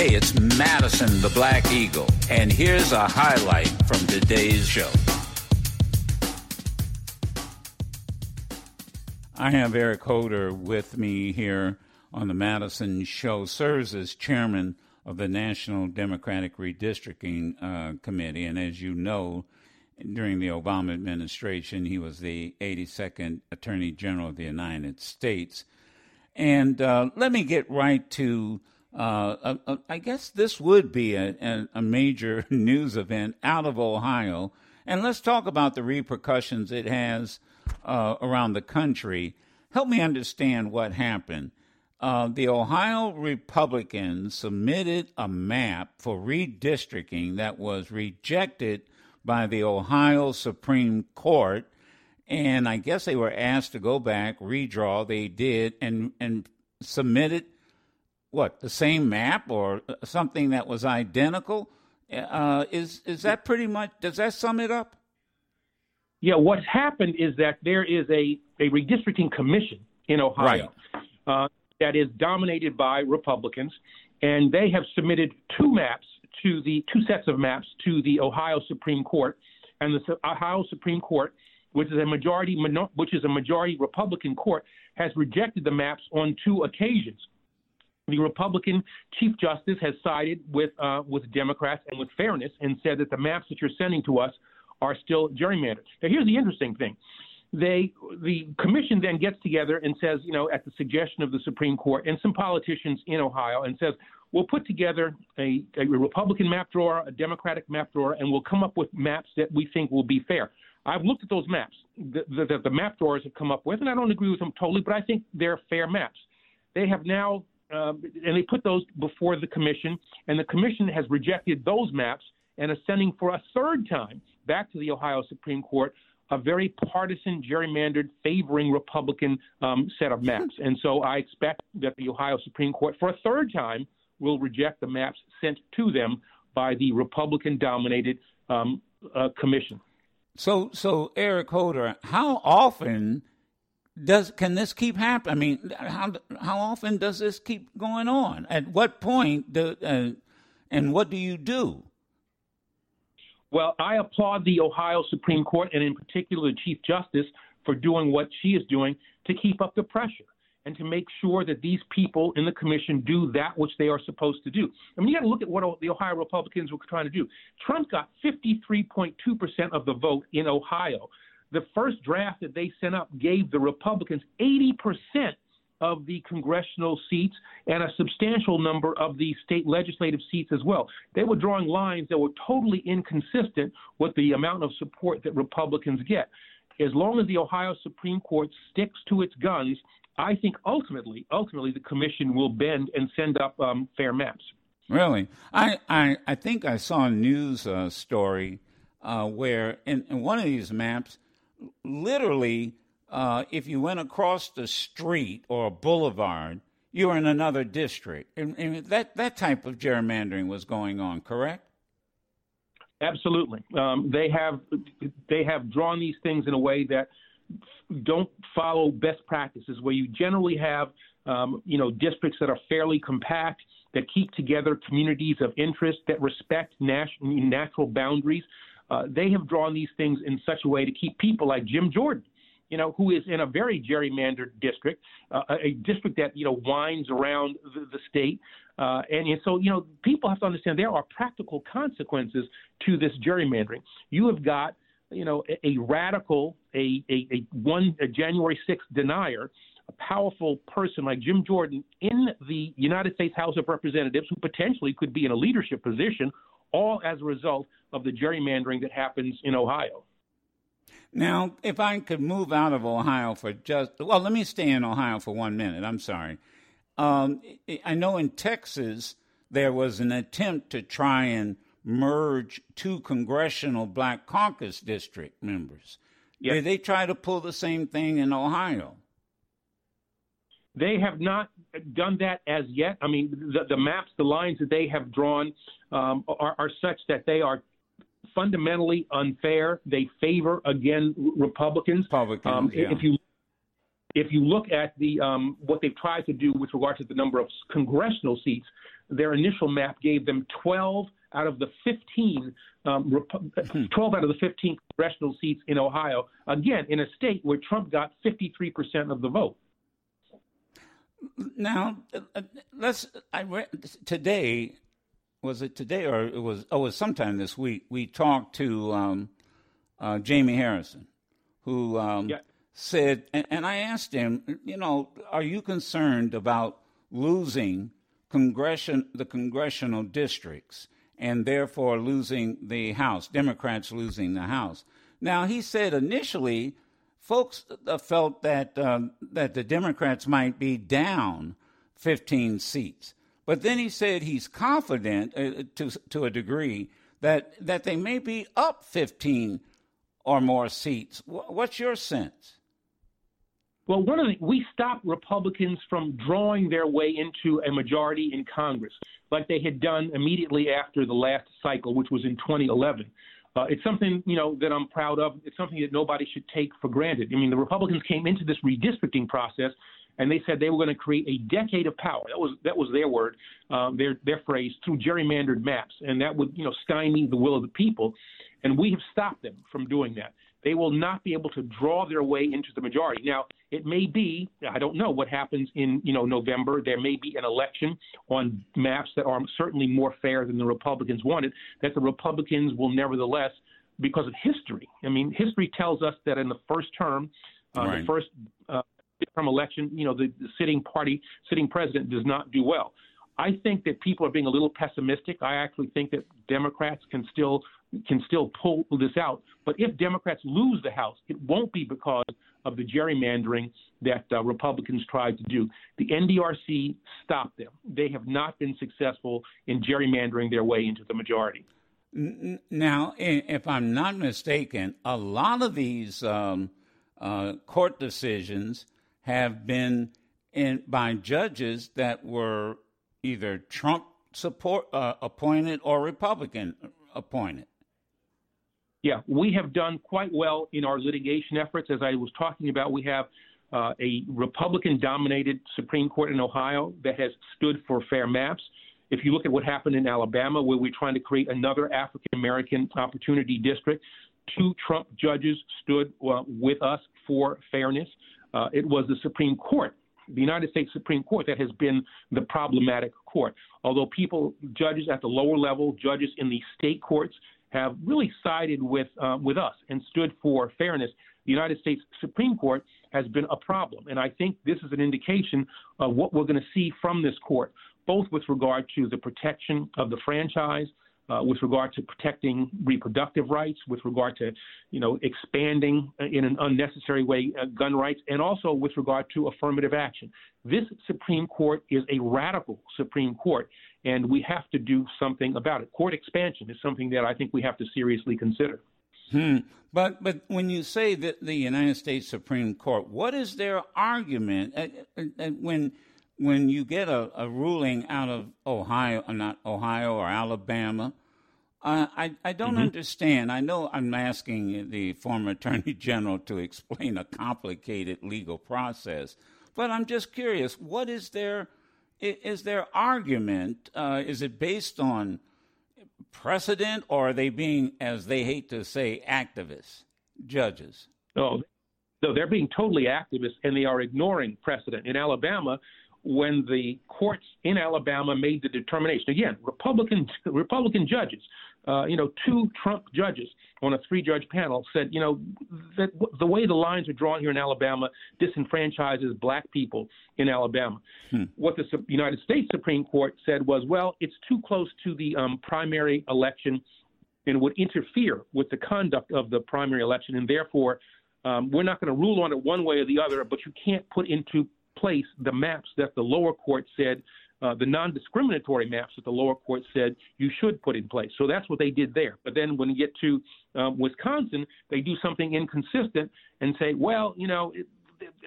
Hey, it's Madison the Black Eagle, and here's a highlight from today's show. I have Eric Holder with me here on the Madison Show, serves as chairman of the National Democratic Redistricting uh, Committee. And as you know, during the Obama administration, he was the 82nd Attorney General of the United States. And uh, let me get right to uh, uh, I guess this would be a, a, a, major news event out of Ohio. And let's talk about the repercussions it has uh, around the country. Help me understand what happened. Uh, the Ohio Republicans submitted a map for redistricting that was rejected by the Ohio Supreme Court. And I guess they were asked to go back, redraw. They did, and, and submitted what the same map or something that was identical. Uh, is is that pretty much? Does that sum it up? Yeah, what's happened is that there is a, a redistricting commission in Ohio. Right. Uh, that is dominated by Republicans, and they have submitted two maps to the two sets of maps to the Ohio Supreme Court, and the Ohio Supreme Court, which is a majority which is a majority Republican court, has rejected the maps on two occasions. The Republican Chief Justice has sided with uh, with Democrats and with fairness and said that the maps that you're sending to us are still gerrymandered. Now, here's the interesting thing: they the commission then gets together and says, you know, at the suggestion of the Supreme Court and some politicians in Ohio, and says, we'll put together a, a Republican map drawer, a Democratic map drawer, and we'll come up with maps that we think will be fair. I've looked at those maps that the, the, map drawers have come up with, and I don't agree with them totally, but I think they're fair maps. They have now, uh, and they put those before the commission, and the commission has rejected those maps and is sending for a third time back to the Ohio Supreme Court a very partisan, gerrymandered, favoring Republican um, set of maps. And so I expect that the Ohio Supreme Court, for a third time, will reject the maps sent to them by the Republican dominated um, uh, commission. So, so Eric Holder, how often does can this keep happening? I mean, how how often does this keep going on? At what point do, uh, and what do you do? Well, I applaud the Ohio Supreme Court and, in particular, the Chief Justice for doing what she is doing to keep up the pressure and to make sure that these people in the commission do that which they are supposed to do. I mean, you got to look at what the Ohio Republicans were trying to do. Trump got 53.2% of the vote in Ohio. The first draft that they sent up gave the Republicans 80% of the congressional seats and a substantial number of the state legislative seats as well. They were drawing lines that were totally inconsistent with the amount of support that Republicans get. As long as the Ohio Supreme Court sticks to its guns, I think ultimately, ultimately, the commission will bend and send up um, fair maps. Really, I, I, I think I saw a news uh, story uh, where in, in one of these maps, literally uh, if you went across the street or a boulevard, you were in another district. And, and, that, that type of gerrymandering was going on, correct? Absolutely. Um, they have they have drawn these things in a way that don't follow best practices, where you generally have um, you know districts that are fairly compact, that keep together communities of interest, that respect natural boundaries. Uh, they have drawn these things in such a way to keep people like Jim Jordan you know, who is in a very gerrymandered district, uh, a district that, you know, winds around the, the state. Uh, and, and so, you know, people have to understand there are practical consequences to this gerrymandering. You have got, you know, a, a radical, a, a, a one a January 6th denier, a powerful person like Jim Jordan in the United States House of Representatives who potentially could be in a leadership position, all as a result of the gerrymandering that happens in Ohio. Now, if I could move out of Ohio for just, well, let me stay in Ohio for one minute. I'm sorry. Um, I know in Texas there was an attempt to try and merge two congressional black caucus district members. Yep. Did they try to pull the same thing in Ohio? They have not done that as yet. I mean, the, the maps, the lines that they have drawn um, are, are, such that they are fundamentally unfair. They favor again Republicans. Republicans. Um, yeah. If you if you look at the um, what they've tried to do with regard to the number of congressional seats, their initial map gave them 12 out of the 15, um, hmm. 12 out of the 15 congressional seats in Ohio. Again, in a state where Trump got 53% of the vote. Now, uh, let's. I read today. Was it today or it was? Oh, it was sometime this week. We talked to um, uh, Jamie Harrison, who um, yeah. said, and, and I asked him, you know, are you concerned about losing congression the congressional districts and therefore losing the House, Democrats losing the House? Now he said initially folks uh, felt that um, that the Democrats might be down 15 seats. But then he said he's confident uh, to to a degree that that they may be up 15 or more seats. What's your sense? Well, one of the we stopped Republicans from drawing their way into a majority in Congress, like they had done immediately after the last cycle, which was in 2011. Uh, it's something you know that I'm proud of. It's something that nobody should take for granted. I mean, the Republicans came into this redistricting process, and they said they were going to create a decade of power. That was that was their word, uh, their their phrase through gerrymandered maps, and that would you know stymie the will of the people. And we have stopped them from doing that. They will not be able to draw their way into the majority. Now, it may be, I don't know what happens in, you know, November. There may be an election on maps that are certainly more fair than the Republicans wanted, that the Republicans will nevertheless, because of history. I mean, history tells us that in the first term, uh, right. the first uh, term election, you know, the, the sitting party, sitting president does not do well. I think that people are being a little pessimistic. I actually think that Democrats can still can still pull this out. But if Democrats lose the House, it won't be because of the gerrymandering that uh, Republicans tried to do. The NDRC stopped them. They have not been successful in gerrymandering their way into the majority. Now, if I'm not mistaken, a lot of these um, uh, court decisions have been in, by judges that were either Trump support uh, appointed or Republican appointed. Yeah, we have done quite well in our litigation efforts. As I was talking about, we have uh, a Republican dominated Supreme Court in Ohio that has stood for fair maps. If you look at what happened in Alabama, where we're trying to create another African American opportunity district, two Trump judges stood uh, with us for fairness. Uh, it was the Supreme Court, the United States Supreme Court, that has been the problematic court. Although people, judges at the lower level, judges in the state courts, have really sided with uh, with us and stood for fairness. The United States Supreme Court has been a problem, and I think this is an indication of what we're going to see from this court, both with regard to the protection of the franchise. Uh, with regard to protecting reproductive rights, with regard to, you know, expanding in an unnecessary way uh, gun rights, and also with regard to affirmative action. This Supreme Court is a radical Supreme Court, and we have to do something about it. Court expansion is something that I think we have to seriously consider. Hmm. But but when you say that the United States Supreme Court, what is their argument uh, uh, uh, when when you get a, a ruling out of Ohio, not Ohio or Alabama? Uh, I I don't mm-hmm. understand. I know I'm asking the former Attorney General to explain a complicated legal process, but I'm just curious. What is their is their argument? Uh, is it based on precedent, or are they being, as they hate to say, activists, judges? No, no, they're being totally activists, and they are ignoring precedent. In Alabama, when the courts in Alabama made the determination, again, Republican Republican judges uh, you know, two Trump judges on a three-judge panel said, you know, that the way the lines are drawn here in Alabama disenfranchises black people in Alabama. Hmm. What the United States Supreme Court said was, well, it's too close to the um, primary election and would interfere with the conduct of the primary election, and therefore um, we're not going to rule on it one way or the other, but you can't put into place the maps that the lower court said uh, the non discriminatory maps that the lower court said you should put in place. So that's what they did there. But then when you get to um, Wisconsin, they do something inconsistent and say, well, you know, it,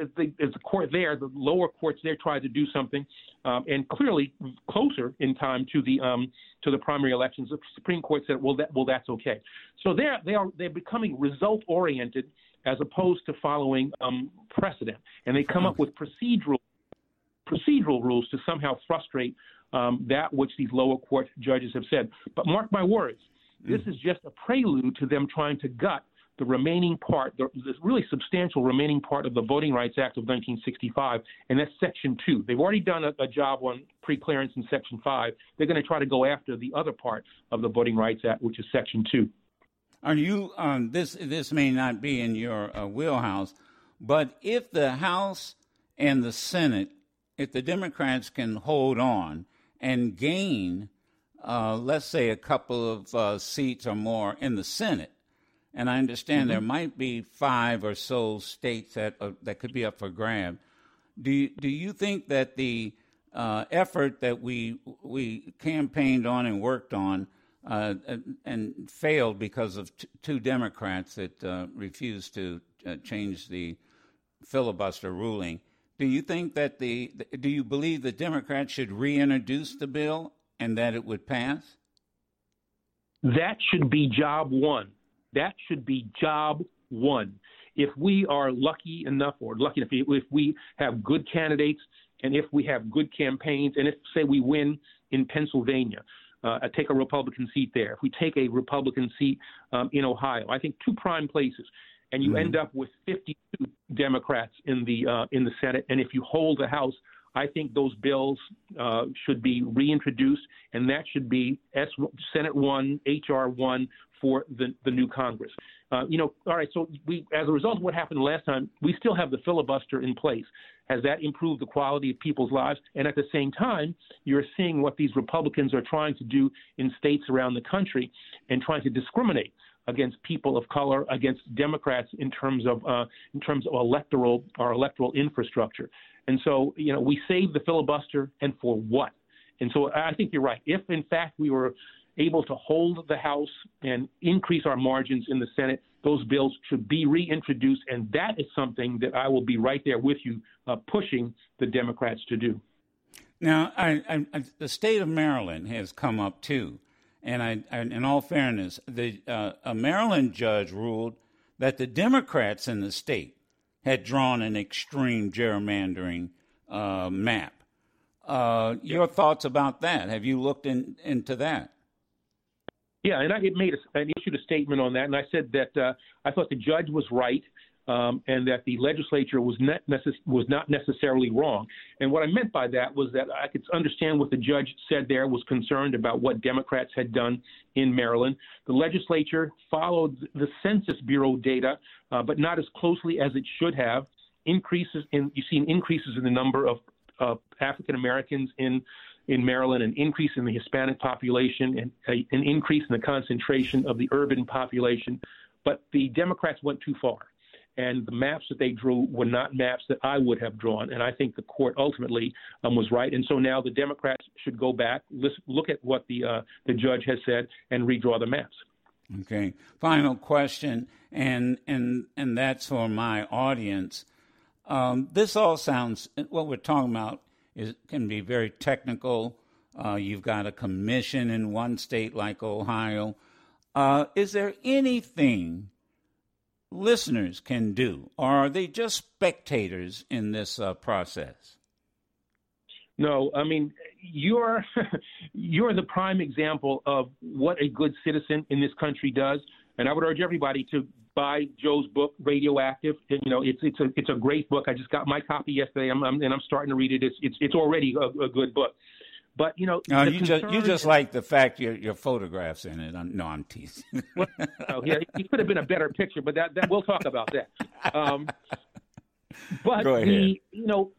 as the, as the court there, the lower courts there tried to do something, um, and clearly closer in time to the um, to the primary elections, the Supreme Court said, well, that well that's okay. So they're they are they're becoming result oriented as opposed to following um, precedent, and they come up with procedural procedural rules to somehow frustrate um, that which these lower court judges have said. But mark my words, this mm. is just a prelude to them trying to gut the remaining part, the, the, really substantial remaining part of the Voting Rights Act of 1965, and that's Section 2. They've already done a, a job on preclearance in Section 5. They're going to try to go after the other part of the Voting Rights Act, which is Section 2. Are you um, this? This may not be in your uh, wheelhouse, but if the House and the Senate, if the Democrats can hold on and gain, uh, let's say, a couple of uh, seats or more in the Senate, and I understand mm-hmm. there might be five or so states that uh, that could be up for grab. Do you, do you think that the uh, effort that we we campaigned on and worked on uh, and, and, failed because of t- two Democrats that uh, refused to uh, change the filibuster ruling. Do you think that the, do you believe the Democrats should reintroduce the bill and that it would pass? That should be job one. That should be job one. If we are lucky enough, or lucky enough, if we have good candidates and if we have good campaigns, and if, say, we win in Pennsylvania, uh, take a Republican seat there. If we take a Republican seat um, in Ohio, I think two prime places, and you mm-hmm. end up with 52 Democrats in the uh, in the Senate, and if you hold the House, I think those bills uh, should be reintroduced, and that should be S- Senate one, HR one for the, the new Congress. Uh, you know, all right. So we, as a result of what happened last time, we still have the filibuster in place. Has that improved the quality of people's lives? And at the same time, you're seeing what these Republicans are trying to do in states around the country and trying to discriminate against people of color, against Democrats in terms of uh, in terms of electoral our electoral infrastructure. And so, you know, we saved the filibuster, and for what? And so, I think you're right. If in fact we were able to hold the House and increase our margins in the Senate, those bills should be reintroduced. And that is something that I will be right there with you uh, pushing the Democrats to do. Now, I, I, the state of Maryland has come up too. And I, in all fairness, the, uh, a Maryland judge ruled that the Democrats in the state had drawn an extreme gerrymandering uh, map. Uh, your thoughts about that? Have you looked in, into that? Yeah, and I had made a, an issued a statement on that, and I said that uh, I thought the judge was right. Um, and that the legislature was not, necess- was not necessarily wrong. And what I meant by that was that I could understand what the judge said there, was concerned about what Democrats had done in Maryland. The legislature followed the Census Bureau data, uh, but not as closely as it should have. Increases in you've seen increases in the number of uh, African Americans in in Maryland, an increase in the Hispanic population, and a, an increase in the concentration of the urban population. But the Democrats went too far. And the maps that they drew were not maps that I would have drawn. And I think the court ultimately um, was right. And so now the Democrats should go back, listen, look at what the uh, the judge has said, and redraw the maps. Okay. Final question, and and and that's for my audience. Um, this all sounds what we're talking about is can be very technical. Uh, you've got a commission in one state like Ohio. Uh, is there anything listeners can do, or are they just spectators in this uh, process? No, I mean you're you're the prime example of what a good citizen in this country does, and I would urge everybody to buy Joe's book, Radioactive. You know, it's it's a it's a great book. I just got my copy yesterday, I'm, I'm, and I'm starting to read it. It's it's, it's already a, a good book. But you know, no, you just you just like the fact your your photographs in it. I'm, no, I'm teasing. well, no, yeah, it could have been a better picture, but that, that we'll talk about that. Um, but the you know,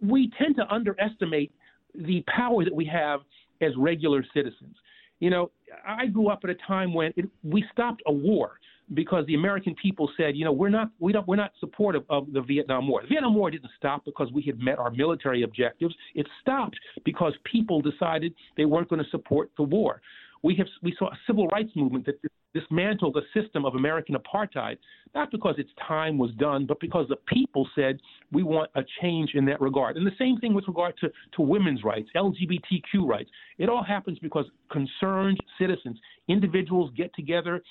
we tend to underestimate the power that we have as regular citizens. You know, I grew up at a time when it, we stopped a war because the American people said, you know, we're not we don't we're not supportive of the Vietnam War. The Vietnam War didn't stop because we had met our military objectives. It stopped because people decided they weren't going to support the war. We have we saw a civil rights movement that dismantled the system of American apartheid, not because its time was done, but because the people said we want a change in that regard. And the same thing with regard to, to women's rights, LGBTQ rights. It all happens because concerned citizens, individuals get together,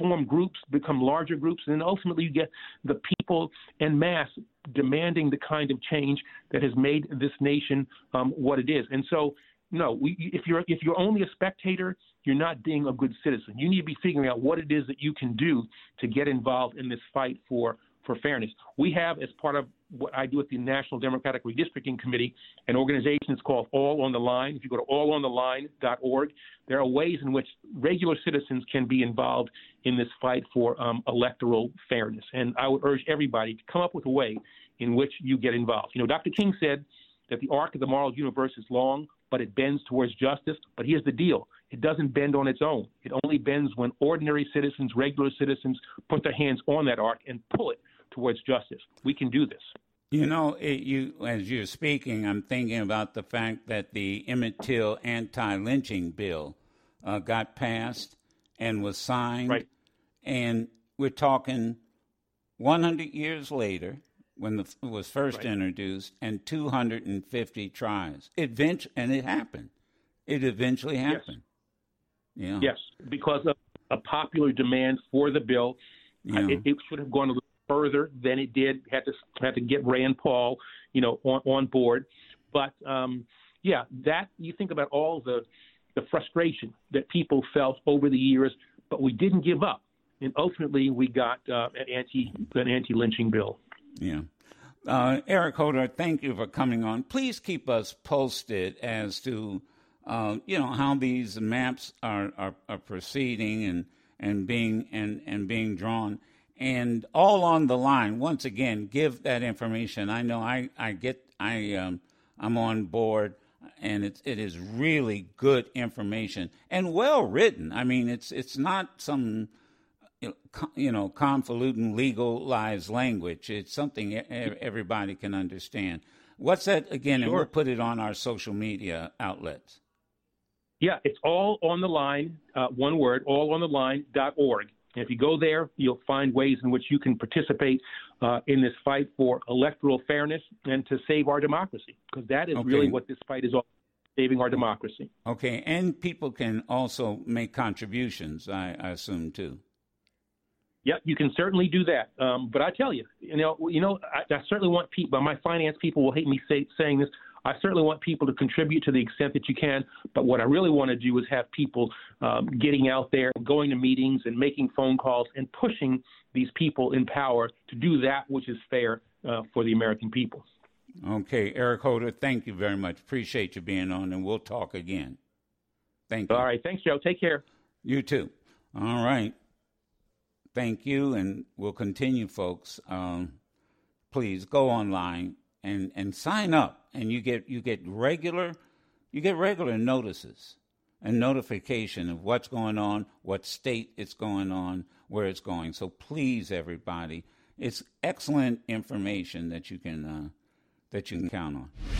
form groups, become larger groups, and ultimately you get the people en masse demanding the kind of change that has made this nation um, what it is. And so, no, we, if you're if you're only a spectator, you're not being a good citizen. You need to be figuring out what it is that you can do to get involved in this fight for for fairness. We have, as part of what I do at the National Democratic Redistricting Committee, an organization that's called All on the Line. If you go to allontheline.org, there are ways in which regular citizens can be involved in this fight for um, electoral fairness. And I would urge everybody to come up with a way in which you get involved. You know, Dr. King said that the arc of the moral universe is long, but it bends towards justice. But here's the deal it doesn't bend on its own. It only bends when ordinary citizens, regular citizens, put their hands on that arc and pull it towards justice. We can do this. You know, it, you as you're speaking, I'm thinking about the fact that the Emmett Till anti-lynching bill uh, got passed and was signed, right. and we're talking 100 years later when the, it was first right. introduced, and 250 tries. Eventually, and it happened. It eventually happened. Yes. Yeah. Yes, because of a popular demand for the bill. Yeah. It, it should have gone a further than it did. Had to had to get Rand Paul, you know, on, on board. But um, yeah, that you think about all the the frustration that people felt over the years, but we didn't give up, and ultimately we got uh, an anti an anti lynching bill. Yeah. Uh, Eric Holder, thank you for coming on. Please keep us posted as to uh, you know how these maps are, are, are, proceeding and and being and, and being drawn and all on the line. Once again, give that information. I know I, I get I um, I'm on board and it's it is really good information and well written. I mean, it's it's not some you know, convoluted legalized language. It's something everybody can understand. What's that again? Sure. And we'll put it on our social media outlets. Yeah, it's all on the line, uh, one word, all on the line dot And if you go there, you'll find ways in which you can participate uh, in this fight for electoral fairness and to save our democracy, because that is okay. really what this fight is all about. saving our democracy. Okay, and people can also make contributions, I, I assume, too. Yeah, you can certainly do that. Um, but I tell you, you know, you know, I, I certainly want people. My finance people will hate me say, saying this. I certainly want people to contribute to the extent that you can. But what I really want to do is have people um, getting out there, going to meetings, and making phone calls, and pushing these people in power to do that which is fair uh, for the American people. Okay, Eric Holder, thank you very much. Appreciate you being on, and we'll talk again. Thank you. All right, thanks, Joe. Take care. You too. All right thank you, and we'll continue, folks. Um, please go online and, and sign up, and you get you get regular you get regular notices and notification of what's going on, what state it's going on, where it's going. So please, everybody, it's excellent information that you can uh, that you can count on.